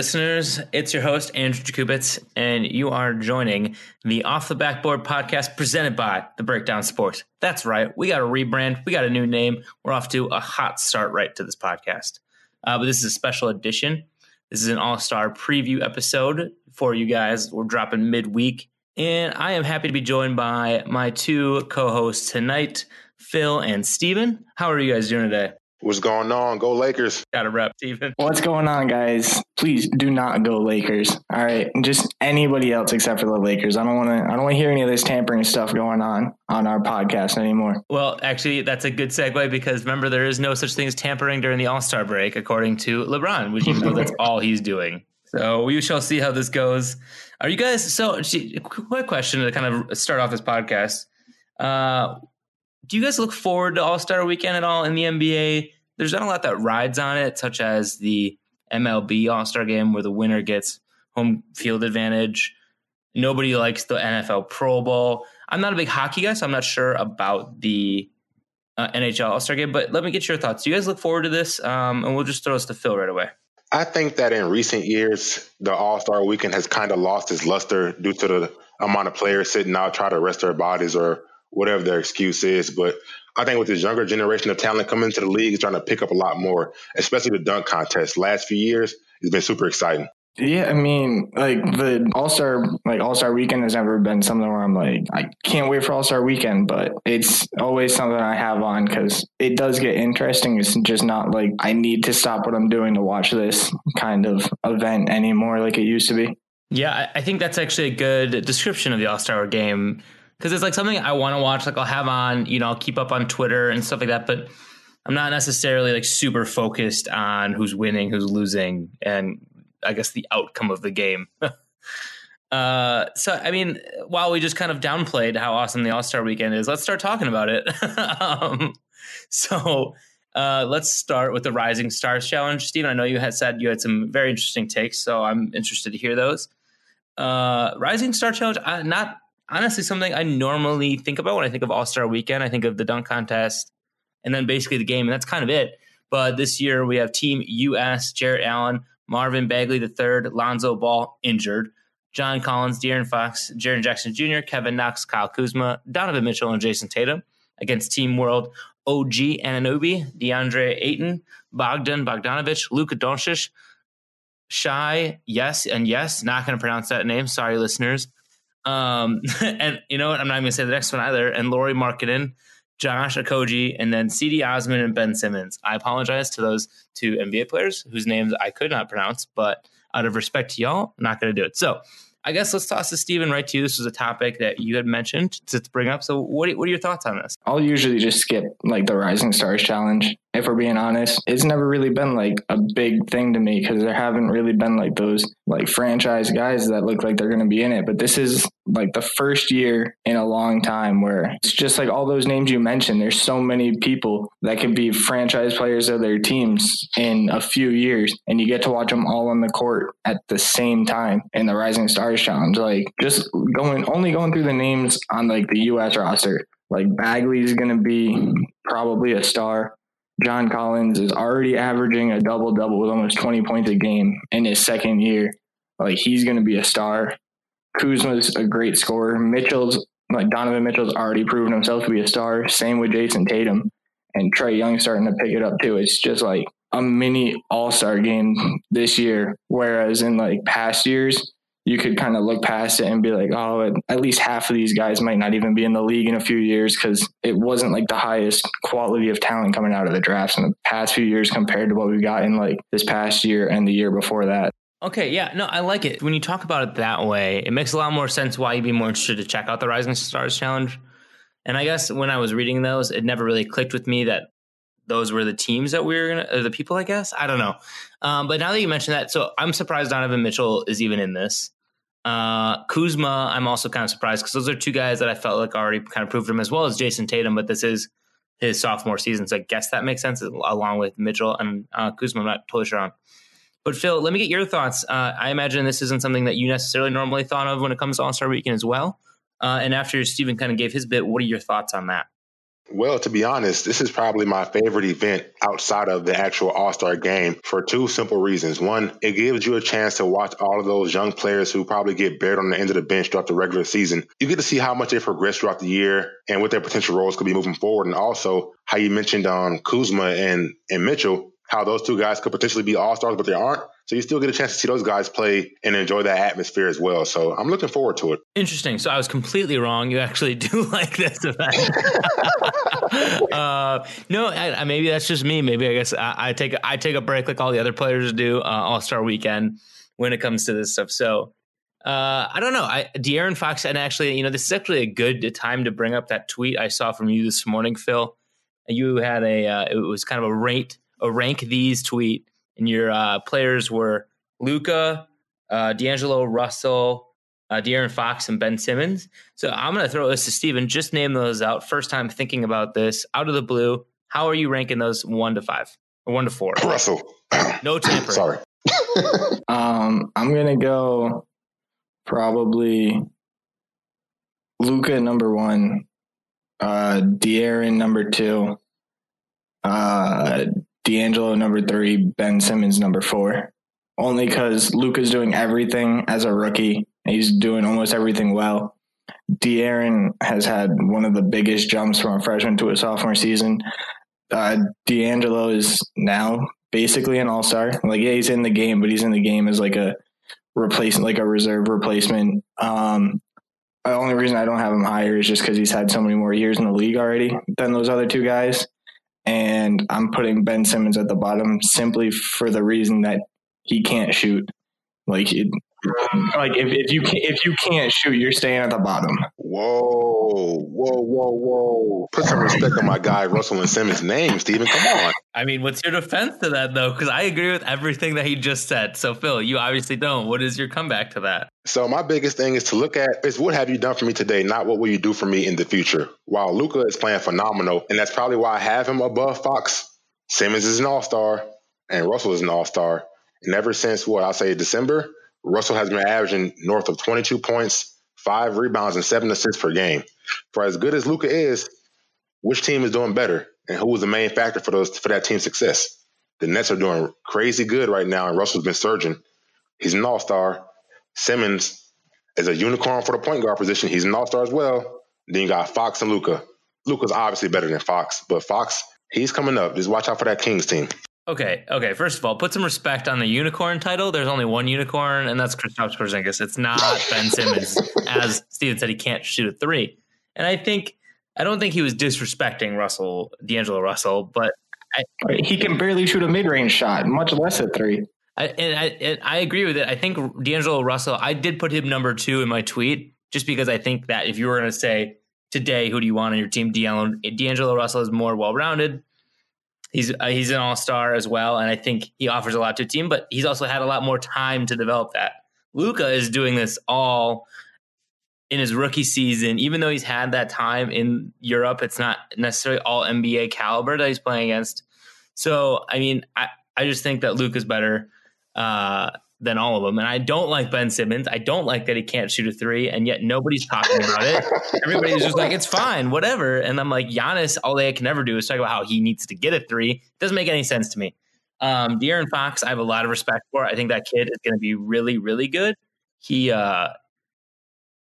Listeners. It's your host, Andrew Jakubitz, and you are joining the Off the Backboard podcast presented by The Breakdown Sports. That's right. We got a rebrand. We got a new name. We're off to a hot start right to this podcast. Uh, but this is a special edition. This is an all star preview episode for you guys. We're dropping midweek. And I am happy to be joined by my two co hosts tonight, Phil and Steven. How are you guys doing today? What's going on? Go Lakers. Got a rep, Steven. What's going on, guys? Please do not go Lakers. All right. Just anybody else except for the Lakers. I don't want to I don't want to hear any of this tampering stuff going on on our podcast anymore. Well, actually, that's a good segue because remember there is no such thing as tampering during the All-Star break according to LeBron, which you know that's all he's doing. So we shall see how this goes. Are you guys so quick question to kind of start off this podcast. Uh do you guys look forward to All Star Weekend at all in the NBA? There's not a lot that rides on it, such as the MLB All Star Game, where the winner gets home field advantage. Nobody likes the NFL Pro Bowl. I'm not a big hockey guy, so I'm not sure about the uh, NHL All Star Game. But let me get your thoughts. Do you guys look forward to this? Um, and we'll just throw us to Phil right away. I think that in recent years, the All Star Weekend has kind of lost its luster due to the amount of players sitting out trying to rest their bodies or whatever their excuse is. But I think with this younger generation of talent coming into the league, it's trying to pick up a lot more, especially the dunk contest. Last few years, it's been super exciting. Yeah, I mean, like the All Star, like All Star Weekend has never been something where I'm like, I can't wait for All Star Weekend, but it's always something I have on because it does get interesting. It's just not like I need to stop what I'm doing to watch this kind of event anymore, like it used to be. Yeah, I think that's actually a good description of the All Star game because it's like something I want to watch. Like I'll have on, you know, I'll keep up on Twitter and stuff like that, but I'm not necessarily like super focused on who's winning, who's losing, and I guess the outcome of the game. uh, so I mean, while we just kind of downplayed how awesome the All Star Weekend is, let's start talking about it. um, so. Uh, let's start with the Rising Stars Challenge. Steven, I know you had said you had some very interesting takes, so I'm interested to hear those. Uh, Rising Star Challenge, I, not honestly something I normally think about when I think of All Star Weekend. I think of the dunk contest and then basically the game, and that's kind of it. But this year we have Team US, Jarrett Allen, Marvin Bagley III, Lonzo Ball injured, John Collins, De'Aaron Fox, Jaren Jackson Jr., Kevin Knox, Kyle Kuzma, Donovan Mitchell, and Jayson Tatum against Team World OG Anunoby, DeAndre Ayton, Bogdan Bogdanovich, Luka Doncic, Shy, yes, and yes, not going to pronounce that name. Sorry, listeners. Um, and you know what? I'm not even gonna say the next one either. And Lauri Markkanen, Josh Okogie, and then Cedi Osman and Ben Simmons. I apologize to those two NBA players whose names I could not pronounce, but out of respect to y'all, I'm not gonna do it. So I guess let's toss to Steven right to you. This was a topic that you had mentioned to, bring up. So what, what are your thoughts on this? I'll usually just skip like the Rising Stars Challenge if we're being honest. It's never really been like a big thing to me because there haven't really been like those like franchise guys that look like they're going to be in it. But this is like the first year in a long time where it's just like all those names you mentioned. There's so many people that could be franchise players of their teams in a few years, and you get to watch them all on the court at the same time in the Rising Stars Challenge. Like just going only going through the names on like the U.S. roster. Like Bagley's going to be probably a star. John Collins is already averaging a double double with almost 20 points a game in his second year. Like he's going to be a star. Kuzma's a great scorer. Mitchell's like Donovan Mitchell's already proven himself to be a star. Same with Jayson Tatum and Trae Young starting to pick it up too. It's just like a mini all star game this year. Whereas in like past years, you could kind of look past it and be like, oh, at least half of these guys might not even be in the league in a few years because it wasn't like the highest quality of talent coming out of the drafts in the past few years compared to what we got in like this past year and the year before that. Okay, yeah, no, I like it. When you talk about it that way, it makes a lot more sense why you'd be more interested to check out the Rising Stars Challenge. And I guess when I was reading those, it never really clicked with me that those were the teams that we were gonna, the people, I guess. I don't know. Um, but now that you mention that, so I'm surprised Donovan Mitchell is even in this. Uh, Kuzma, I'm also kind of surprised because those are two guys that I felt like already kind of proved him as well as Jayson Tatum, but this is his sophomore season. So I guess that makes sense along with Mitchell and uh, Kuzma. I'm not totally sure on. But Phil, let me get your thoughts. Uh, I imagine this isn't something that you necessarily normally thought of when it comes to All Star Weekend as well. Uh, and after Stephen kind of gave his bit, what are your thoughts on that? Well, to be honest, this is probably my favorite event outside of the actual All Star game for two simple reasons. One, it gives you a chance to watch all of those young players who probably get buried on the end of the bench throughout the regular season. You get to see how much they progress throughout the year and what their potential roles could be moving forward. And also, how you mentioned on um, Kuzma and, and Mitchell, how those two guys could potentially be all stars, but they aren't. So you still get a chance to see those guys play and enjoy that atmosphere as well. So I'm looking forward to it. Interesting. So I was completely wrong. You actually do like this event. uh, no, I, maybe that's just me. Maybe I guess I, I, take I take a break like all the other players do uh, All Star Weekend when it comes to this stuff. So uh, I don't know. I De'Aaron Fox and actually, you know, this is actually a good time to bring up that tweet I saw from you this morning, Phil. You had a uh, it was kind of a rate a rank these tweet and your uh, players were Luka, uh, D'Angelo Russell, uh, De'Aaron Fox, and Ben Simmons. So I'm going to throw this to Steven. Just name those out. First time thinking about this out of the blue. How are you ranking those one to five or one to four? Russell. No tampering. Sorry. um, I'm going to go probably Luka number one, uh, De'Aaron number two, D'Angelo number three, Ben Simmons number four. Only because Luka's doing everything as a rookie. He's doing almost everything well. De'Aaron has had one of the biggest jumps from a freshman to a sophomore season. Uh, D'Angelo is now basically an all star. Like, yeah, he's in the game, but he's in the game as like a replacement, like a reserve replacement. Um, the only reason I don't have him higher is just because he's had so many more years in the league already than those other two guys and I'm putting Ben Simmons at the bottom simply for the reason that he can't shoot. Like, it, like if, if you can, if you can't shoot, you're staying at the bottom. Whoa, whoa, whoa, whoa! Put some respect on my guy Russell and Simmons' name, Steven. Come on. I mean, what's your defense to that though? Because I agree with everything that he just said. So, Phil, you obviously don't. What is your comeback to that? So, my biggest thing is to look at is what have you done for me today, not what will you do for me in the future. While Luka is playing phenomenal, and that's probably why I have him above Fox. Simmons is an All Star, and Russell is an All Star. And ever since what I'll say December, Russell has been averaging north of 22 points, five rebounds, and seven assists per game. For as good as Luka is, which team is doing better, and who was the main factor for those for that team's success? The Nets are doing crazy good right now, and Russell's been surging. He's an all star. Simmons is a unicorn for the point guard position. He's an all star as well. Then you got Fox and Luka. Luka's obviously better than Fox, but Fox, he's coming up. Just watch out for that Kings team. Okay, okay. First of all, put some respect on the unicorn title. There's only one unicorn, and that's Kristaps Porzingis. It's not Ben Simmons, as Steven said. He can't shoot a three, and I think I don't think he was disrespecting Russell, D'Angelo Russell, but I, he can barely shoot a mid-range shot, much less a three. I, and I, and I agree with it. I think D'Angelo Russell. I did put him number two in my tweet, just because I think that if you were going to say today, who do you want on your team? D'Angelo, D'Angelo Russell is more well-rounded He's uh, he's an all star as well, and I think he offers a lot to a team. But he's also had a lot more time to develop that. Luka is doing this all in his rookie season, even though he's had that time in Europe. It's not necessarily all NBA caliber that he's playing against. So, I mean, I, I just think that Luke is better. Uh, than all of them. And I don't like Ben Simmons. I don't like that he can't shoot a three, and yet nobody's talking about it. Everybody's just like, it's fine, whatever. And I'm like, Giannis, all they can ever do is talk about how he needs to get a three. It doesn't make any sense to me. Um, De'Aaron Fox, I have a lot of respect for. I think that kid is going to be really, really good. He uh,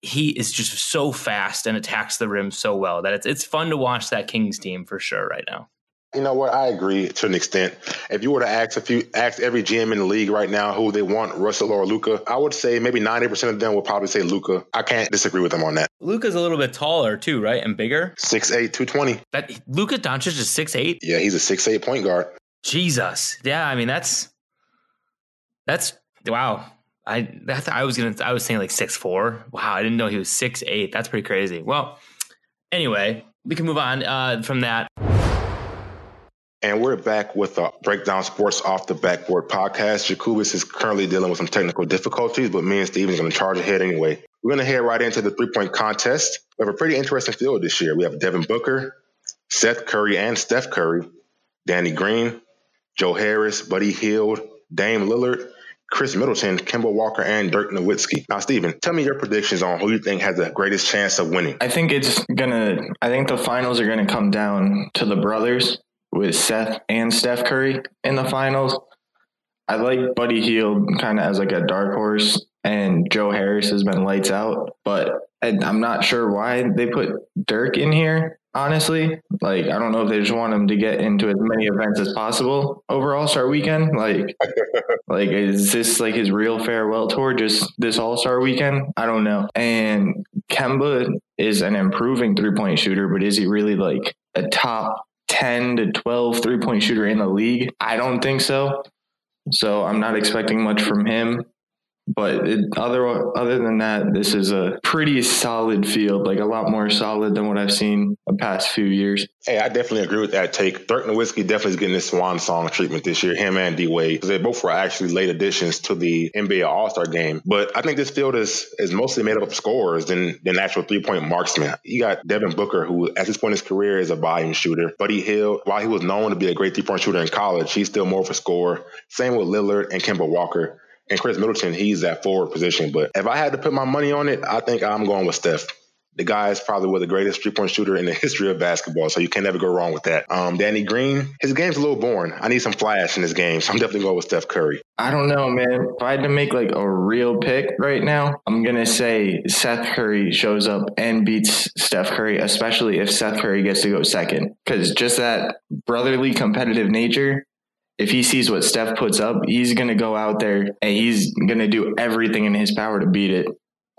he is just so fast and attacks the rim so well that it's it's fun to watch that Kings team for sure right now. You know what? I agree to an extent. If you were to ask a few, ask every GM in the league right now who they want, Russell or Luka, I would say maybe ninety percent of them would probably say Luka. I can't disagree with them on that. Luka's a little bit taller too, right, and bigger. 6'8", 220. That Luka Doncic is six eight. Yeah, he's a six eight point guard. Jesus, yeah. I mean, that's that's wow. I that's I was gonna I was saying like six four. Wow, I didn't know he was six eight. That's pretty crazy. Well, anyway, we can move on uh, from that. And we're back with a Breakdown Sports Off the Backboard podcast. Jacobus is currently dealing with some technical difficulties, but me and Steven going to charge ahead anyway. We're going to head right into the three point contest. We have a pretty interesting field this year. We have Devin Booker, Seth Curry, and Steph Curry, Danny Green, Joe Harris, Buddy Hield, Dame Lillard, Khris Middleton, Kemba Walker, and Dirk Nowitzki. Now, Steven, tell me your predictions on who you think has the greatest chance of winning. I think it's gonna. I think the finals are gonna come down to the brothers with Seth and Steph Curry in the finals. I like Buddy Hield kind of as like a dark horse, and Joe Harris has been lights out, but I'm not sure why they put Dirk in here honestly. Like, I don't know if they just want him to get into as many events as possible over All Star Weekend. Like, like is this like his real farewell tour? Just this All Star Weekend? I don't know. And Kemba is an improving three point shooter, but is he really like a top 10 to 12 three point shooter in the league? I don't think so. So I'm not expecting much from him. But it, other other than that, this is a pretty solid field, like a lot more solid than what I've seen the past few years. Hey, I definitely agree with that take. Dirk Nowitzki definitely is getting this swan song treatment this year. Him and D Wade, they both were actually late additions to the NBA All Star game. But I think this field is is mostly made up of scorers than than actual three point marksmen. You got Devin Booker, who at this point in his career is a volume shooter. Buddy Hield, while he was known to be a great three point shooter in college, he's still more of a scorer. Same with Lillard and Kemba Walker. And Khris Middleton, he's that forward position. But if I had to put my money on it, I think I'm going with Steph. The guy is probably of the greatest three point shooter in the history of basketball, so you can never go wrong with that. Um, Danny Green, his game's a little boring. I need some flash in his game, so I'm definitely going with Steph Curry. I don't know, man. If I had to make like a real pick right now, I'm gonna say Seth Curry shows up and beats Steph Curry, especially if Seth Curry gets to go second, because just that brotherly competitive nature if he sees what Steph puts up, he's going to go out there and he's going to do everything in his power to beat it.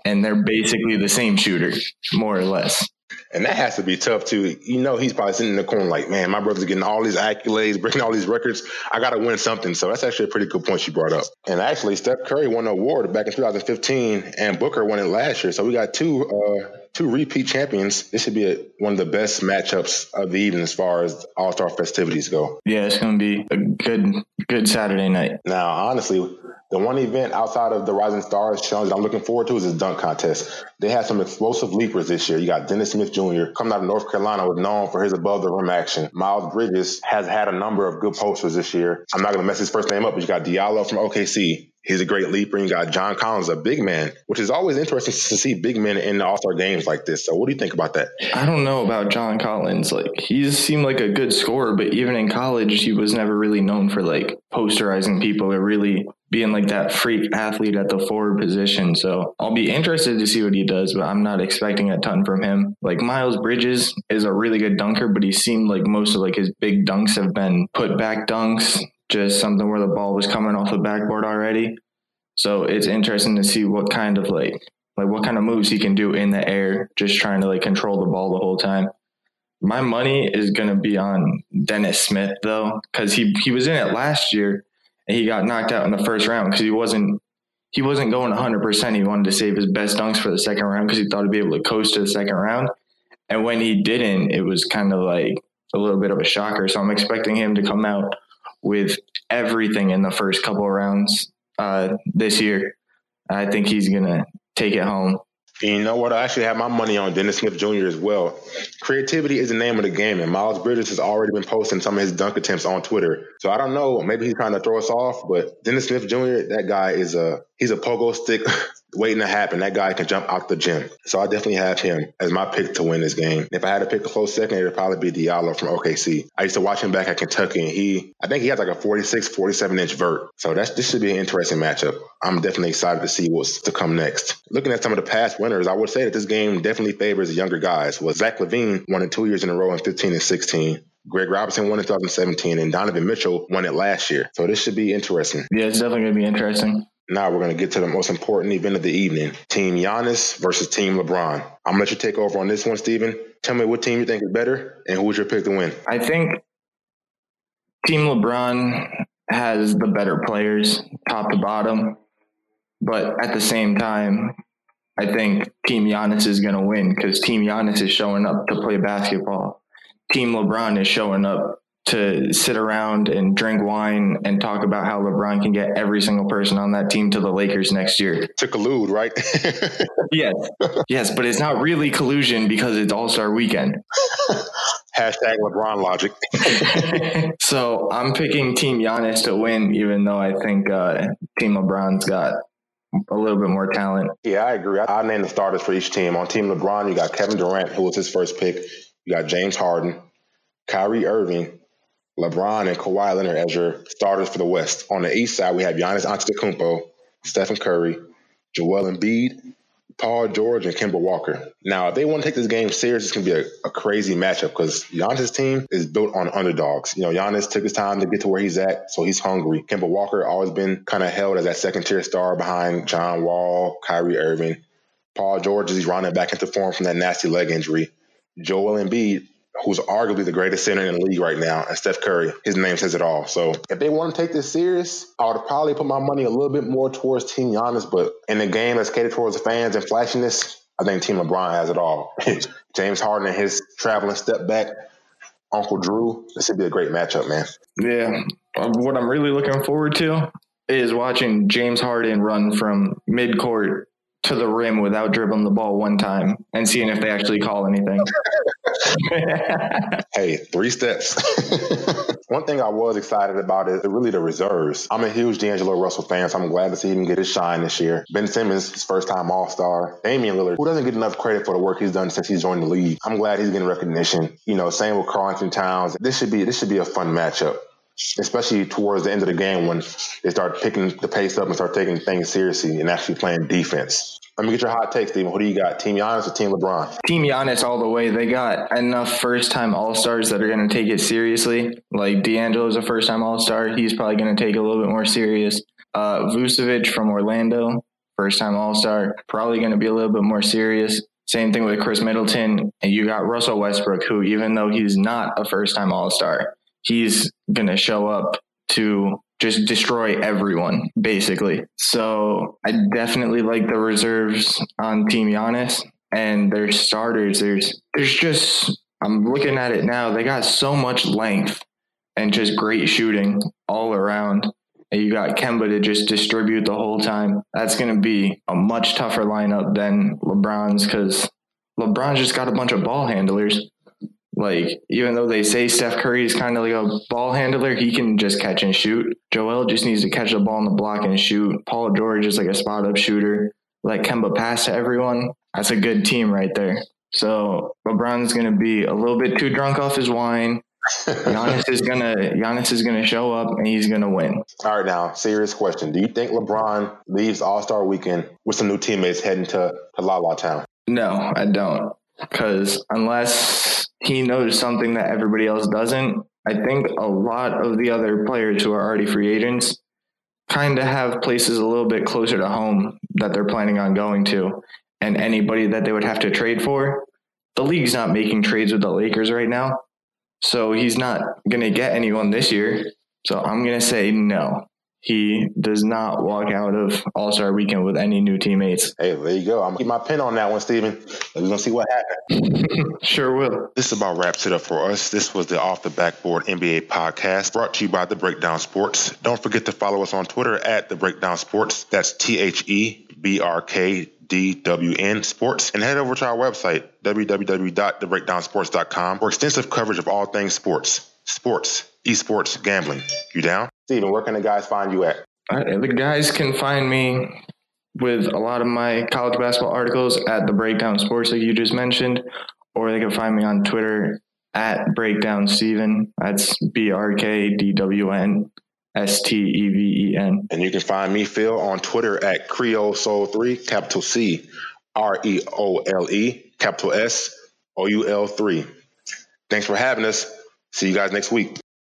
And they're basically the same shooter, more or less. And that has to be tough too. You know, he's probably sitting in the corner like, man, my brother's getting all these accolades, breaking all these records. I got to win something. So that's actually a pretty good point you brought up. And actually, Steph Curry won an award back in 2015, and Booker won it last year. So we got two uh, two repeat champions. This should be a, one of the best matchups of the evening as far as All Star festivities go. Yeah, it's going to be a good good Saturday night. Now, honestly, the one event outside of the Rising Stars Challenge that I'm looking forward to is the dunk contest. They had some explosive leapers this year. You got Dennis Smith Jr. coming out of North Carolina, was known for his above the rim action. Miles Bridges has had a number of good posters this year. I'm not going to mess his first name up, but you got Diallo from OKC. He's a great leaper. You got John Collins, a big man, which is always interesting to see big men in the All Star games like this. So, what do you think about that? I don't know about John Collins. Like, he seemed like a good scorer, but even in college, he was never really known for like posterizing people or really being like that freak athlete at the forward position. So, I'll be interested to see what he does, but I'm not expecting a ton from him. Like, Miles Bridges is a really good dunker, but he seemed like most of like his big dunks have been put back dunks just something where the ball was coming off the backboard already. So it's interesting to see what kind of like like what kind of moves he can do in the air, just trying to like control the ball the whole time. My money is gonna be on Dennis Smith though, because he he was in it last year and he got knocked out in the first round because he wasn't he wasn't going 100. percent He wanted to save his best dunks for the second round because he thought he'd be able to coast to the second round. And when he didn't, it was kind of like a little bit of a shocker. So I'm expecting him to come out with everything in the first couple of rounds uh, this year. I think he's gonna take it home. You know what? I actually have my money on Dennis Smith Jr. as well. Creativity is the name of the game, and Miles Bridges has already been posting some of his dunk attempts on Twitter. So I don't know. Maybe he's trying to throw us off, but Dennis Smith Jr. That guy is a he's a pogo stick waiting to happen. That guy can jump out the gym. So I definitely have him as my pick to win this game. If I had to pick a close second, it would probably be Diallo from OKC. I used to watch him back at Kentucky, and he, I think he has like a 46, 47 inch vert. So that's this should be an interesting matchup. I'm definitely excited to see what's to come next. Looking at some of the past winners, I would say that this game definitely favors the younger guys. Was Zach LaVine won it two years in a row in 15 and 16. Greg Robinson won in 2017, and Donovan Mitchell won it last year. So this should be interesting. Yeah, it's definitely going to be interesting. Now we're going to get to the most important event of the evening Team Giannis versus Team LeBron. I'm going to let you take over on this one, Steven. Tell me what team you think is better and who would your pick to win? I think Team LeBron has the better players, top to bottom. But at the same time, I think Team Giannis is going to win because Team Giannis is showing up to play basketball. Team LeBron is showing up to sit around and drink wine and talk about how LeBron can get every single person on that team to the Lakers next year. To collude, right? yes. Yes, but it's not really collusion because it's All Star weekend. Hashtag LeBron logic. so I'm picking Team Giannis to win, even though I think uh, Team LeBron's got a little bit more talent. Yeah, I agree. I, I named the starters for each team. On Team LeBron, you got Kevin Durant, who was his first pick. You got James Harden, Kyrie Irving, LeBron, and Kawhi Leonard as your starters for the West. On the East side, we have Giannis Antetokounmpo, Stephen Curry, Joel Embiid, Paul George, and Kemba Walker. Now, if they want to take this game serious, it's going to be a, a crazy matchup because Giannis' team is built on underdogs. You know, Giannis took his time to get to where he's at, so he's hungry. Kemba Walker always been kind of held as that second tier star behind John Wall, Kyrie Irving. Paul George is rounding back into form from that nasty leg injury. Joel Embiid who's arguably the greatest center in the league right now, and Steph Curry. His name says it all. So if they want to take this serious, I would probably put my money a little bit more towards Team Giannis. But in the game that's catered towards the fans and flashiness, I think Team LeBron has it all. James Harden and his traveling step back. Uncle Drew, this would be a great matchup, man. Yeah. Um, what I'm really looking forward to is watching James Harden run from midcourt to the rim without dribbling the ball one time and seeing if they actually call anything. hey, three steps. One thing I was excited about is really the reserves. I'm a huge D'Angelo Russell fan, so I'm glad to see him get his shine this year. Ben Simmons, his first time All Star. Damian Lillard, who doesn't get enough credit for the work he's done since he's joined the league. I'm glad he's getting recognition. You know, same with Karl-Anthony Towns. This should be this should be a fun matchup especially towards the end of the game when they start picking the pace up and start taking things seriously and actually playing defense. Let me get your hot take, Steven. Who do you got? Team Giannis or Team LeBron? Team Giannis all the way. They got enough first time All Stars that are going to take it seriously. Like D'Angelo's a first time All Star. He's probably going to take it a little bit more serious. Uh, Vucevic from Orlando, first time All Star, probably going to be a little bit more serious. Same thing with Khris Middleton. And you got Russell Westbrook, who, even though he's not a first time All Star, he's going to show up to just destroy everyone, basically. So I definitely like the reserves on Team Giannis and their starters. There's there's just I'm looking at it now. They got so much length and just great shooting all around. And you got Kemba to just distribute the whole time. That's going to be a much tougher lineup than LeBron's because LeBron's just got a bunch of ball handlers. Like, even though they say Steph Curry is kind of like a ball handler, he can just catch and shoot. Joel just needs to catch the ball in the block and shoot. Paul George is like a spot up shooter. Let Kemba pass to everyone. That's a good team right there. So LeBron's going to be a little bit too drunk off his wine. Giannis is gonna Giannis is gonna show up and he's gonna win. All right, now serious question: Do you think LeBron leaves All Star Weekend with some new teammates heading to, to La La Town? No, I don't. Because unless he knows something that everybody else doesn't. I think a lot of the other players who are already free agents kind of have places a little bit closer to home that they're planning on going to. And anybody that they would have to trade for, the league's not making trades with the Lakers right now. So he's not going to get anyone this year. So I'm going to say no he does not walk out of All Star Weekend with any new teammates. Hey, there you go. I'm gonna keep my pin on that one, Steven. We're gonna see what happens. sure will. This about wraps it up for us. This was the Off the Backboard NBA podcast brought to you by The Breakdown Sports. Don't forget to follow us on Twitter at The Breakdown Sports. That's T H E B R K DWN Sports and head over to our website, www.thebreakdownsports.com for extensive coverage of all things sports, sports, esports, gambling. You down? Steven, where can the guys find you at? the guys can find me with a lot of my college basketball articles at the Breakdown Sports, like you just mentioned, or they can find me on Twitter at Breakdown Steven. That's B R K D W N S T E V E N. And you can find me, Phil, on Twitter at Creole Soul 3, capital C R E O L E, capital S O U L 3. Thanks for having us. See you guys next week.